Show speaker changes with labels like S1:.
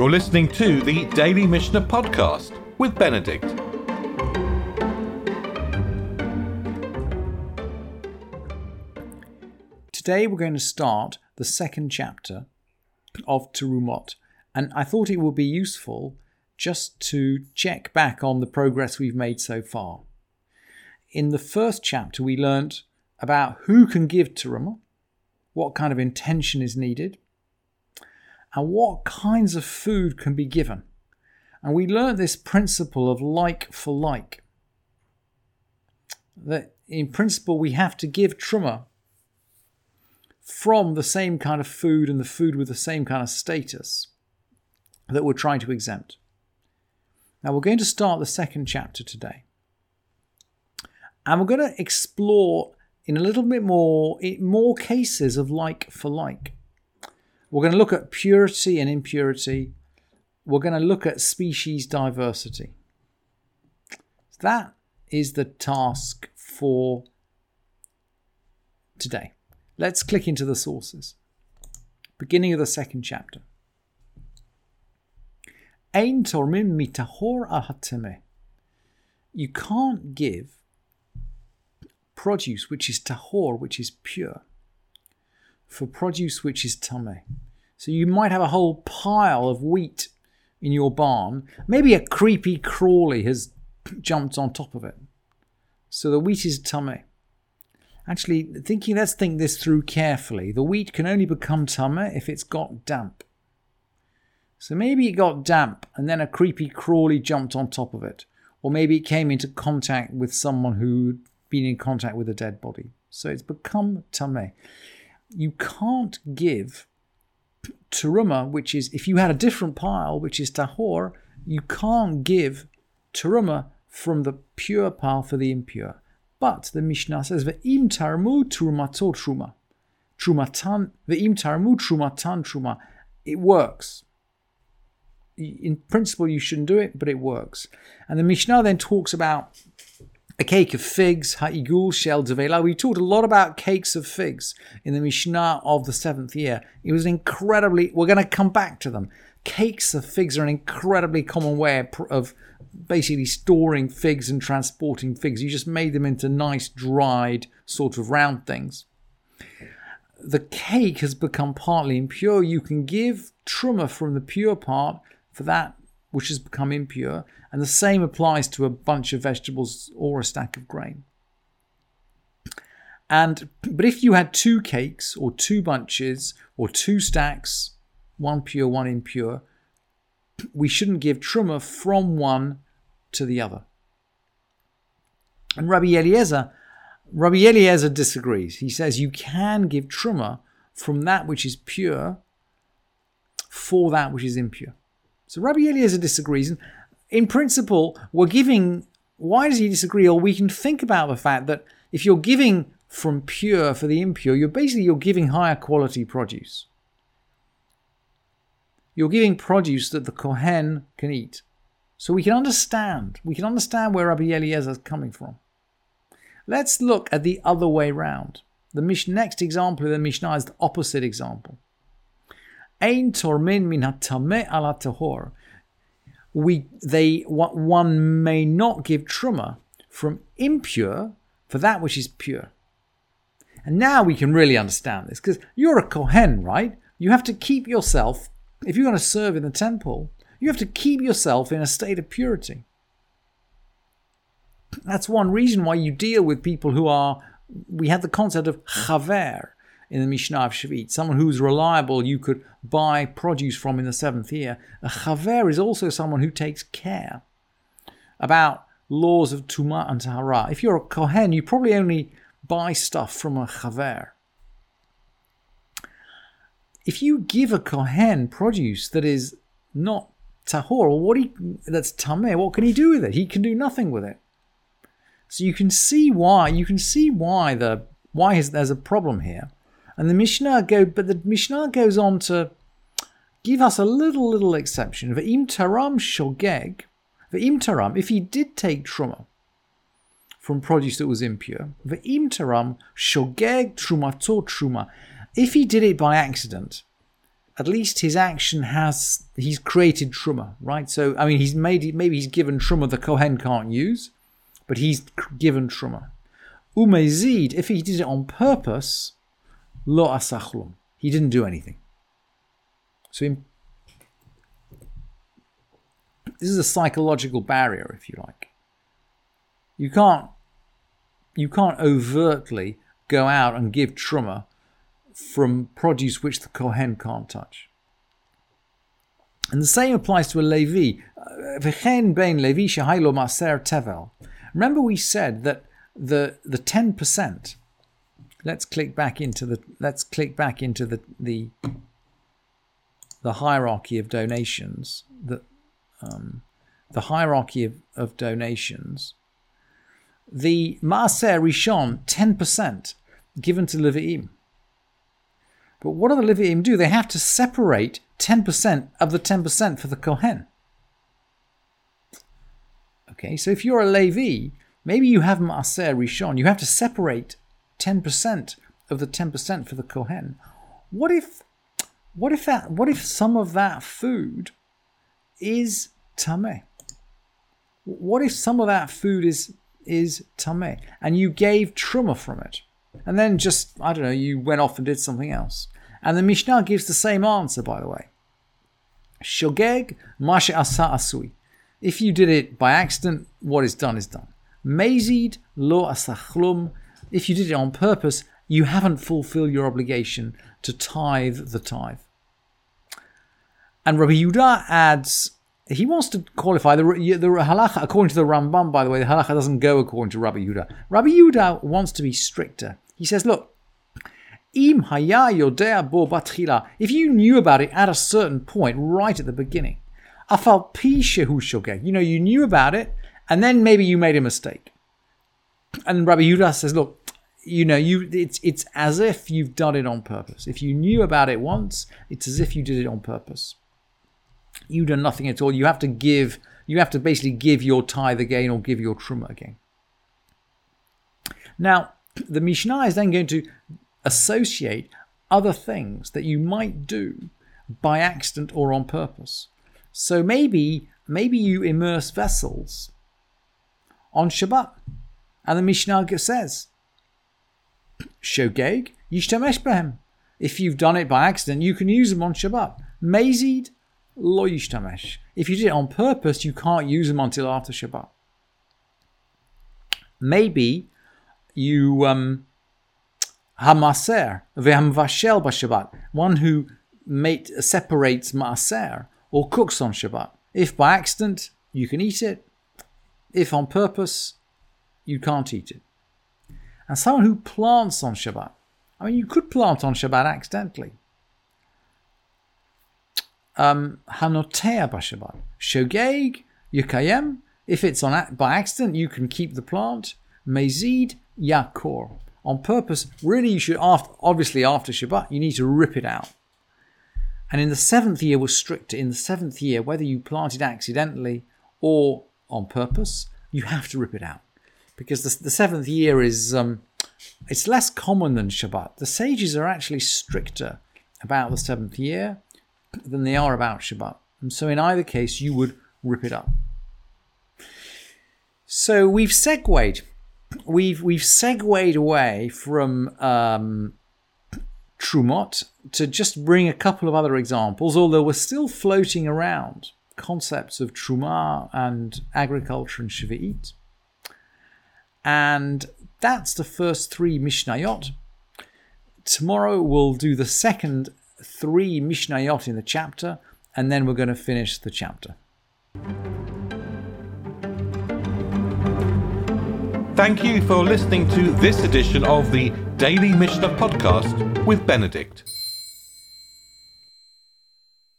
S1: You're listening to the Daily Mishnah Podcast with Benedict.
S2: Today we're going to start the second chapter of Terumot, and I thought it would be useful just to check back on the progress we've made so far. In the first chapter, we learnt about who can give Terumah, what kind of intention is needed, and what kinds of food can be given. And we learnt this principle of like for like. That in principle, we have to give Truma from the same kind of food and the food with the same kind of status that we're trying to exempt. Now, we're going to start the second chapter today. And we're going to explore in a little bit more, more cases of like for like. We're going to look at purity and impurity. We're going to look at species diversity. That is the task for today. Let's click into the sources. Beginning of the second chapter. Ein tormim mitahor ahateme. You can't give produce which is tahor, which is pure, for produce which is tame. So you might have a whole pile of wheat in your barn. Maybe a creepy crawly has jumped on top of it. So the wheat is tame. Actually, thinking, let's think this through carefully. The wheat can only become tame if it's got damp. So maybe it got damp and then a creepy crawly jumped on top of it. Or maybe it came into contact with someone who'd been in contact with a dead body. So it's become tame. You can't give teruma, which is if you had a different pile, which is tahor, you can't give teruma from the pure pile for the impure. But the Mishnah says, "Ve'im tarmu trumatot truma, trumatan ve'im tarmu trumatan truma." It works in principle you shouldn't do it, but it works. And the Mishnah then talks about a cake of figs, ha'igul shel devela. We talked a lot about cakes of figs in the Mishnah of the seventh year. It was incredibly, we're going to come back to them. Cakes of figs are an incredibly common way of basically storing figs and transporting figs. You just made them into nice, dried, sort of round things. The cake has become partly impure. You can give truma from the pure part for that which has become impure, and the same applies to a bunch of vegetables or a stack of grain. And but if you had two cakes or two bunches or two stacks, one pure, one impure, we shouldn't give truma from one to the other. And Rabbi Eliezer, Rabbi Eliezer disagrees. He says you can give truma from that which is pure for that which is impure. So Rabbi Eliezer disagrees. And in principle, we're giving. Why does he disagree? Or we can think about the fact that if you're giving from pure for the impure, you're basically you're giving higher quality produce. You're giving produce that the Kohen can eat. So we can understand. We can understand where Rabbi Eliezer is coming from. Let's look at the other way round. The next example of the Mishnah is the opposite example. Ein tormin min hatame ala tahor. We they one may not give truma from impure for that which is pure. And now we can really understand this because you're a kohen, right? You have to keep yourself if you're going to serve in the temple. You have to keep yourself in a state of purity. That's one reason why you deal with people who are. We have the concept of chaver, in the Mishnah of Shvit, someone who's reliable you could buy produce from in the seventh year. A chaver is also someone who takes care about laws of Tuma and Tahara. If you're a Kohen, you probably only buy stuff from a chaver. If you give a Kohen produce that is not tahor, what he, that's tameh, what can he do with it? He can do nothing with it. So you can see why you can see why the why there's a problem here. And the Mishnah go, but the Mishnah goes on to give us a little, little exception. V'im taram shogeg, v'im taram, if he did take truma from produce that was impure, v'im taram shogeg trumato truma, if he did it by accident, at least his action has he's created truma, right? So I mean, he's made maybe he's given truma the kohen can't use, but he's given truma. Umezid, if he did it on purpose, lo asachlum, he didn't do anything. So in, this is a psychological barrier, if you like. You can't you can't overtly go out and give truma from produce which the Kohen can't touch. And the same applies to a Levi. Uh, tevel. Remember we said that the the 10%, let's click back into the let's click back into the the the hierarchy of donations, the um, the hierarchy of, of donations. The Maaser Rishon, 10% given to Levi'im. But what do the Levi'im do? They have to separate 10% of the 10% for the Kohen. Okay, so if you're a Levi, maybe you have Maaser Rishon, you have to separate 10% of the 10% for the Kohen. What if what if that what if some of that food is tameh? What if some of that food is is tameh and you gave truma from it? And then just, I don't know, you went off and did something else. And the Mishnah gives the same answer, by the way. Shogeg mashe asa asui. If you did it by accident, what is done is done. Mazid lo asachlum. If you did it on purpose, you haven't fulfilled your obligation to tithe the tithe. And Rabbi Yudah adds, he wants to qualify the, the halacha, according to the Rambam, by the way, the halacha doesn't go according to Rabbi Yudah. Rabbi Yudah wants to be stricter. He says, look, if you knew about it at a certain point, right at the beginning, afal pi shehu you know, you knew about it, and then maybe you made a mistake. And Rabbi Yudah says, look, you know, you it's it's as if you've done it on purpose. If you knew about it once, it's as if you did it on purpose. You've done nothing at all. You have to give. You have to basically give your tithe again or give your truma again. Now, the Mishnah is then going to associate other things that you might do by accident or on purpose. So maybe maybe you immerse vessels on Shabbat, and the Mishnah says, "Shogeg yishtamesh behem." If you've done it by accident, you can use them on Shabbat. Mazid lo yishtamesh. If you did it on purpose, you can't use them until after Shabbat. Maybe you um, hamaser vehamvashel b'Shabbat, one who mate, separates maaser or cooks on Shabbat. If by accident, you can eat it. If on purpose, you can't eat it. And someone who plants on Shabbat. I mean, you could plant on Shabbat accidentally. Um, hanotea b'Shabbat. Shogeg, yukayem. If it's on by accident, you can keep the plant. Mezid, yakor. On purpose, really, you should, after, obviously, after Shabbat, you need to rip it out. And in the seventh year was stricter. In the seventh year, whether you planted accidentally or on purpose, you have to rip it out. Because the, the seventh year is um, it's less common than Shabbat. The sages are actually stricter about the seventh year than they are about Shabbat. And so in either case, you would rip it up. So we've segued we've we've segued away from um, Trumot to just bring a couple of other examples, although we're still floating around concepts of Truma and agriculture and Shvi'it. And that's the first three Mishnayot. Tomorrow we'll do the second three Mishnayot in the chapter, and then we're going to finish the chapter.
S1: Thank you for listening to this edition of the Daily Mishnah Podcast with Benedict.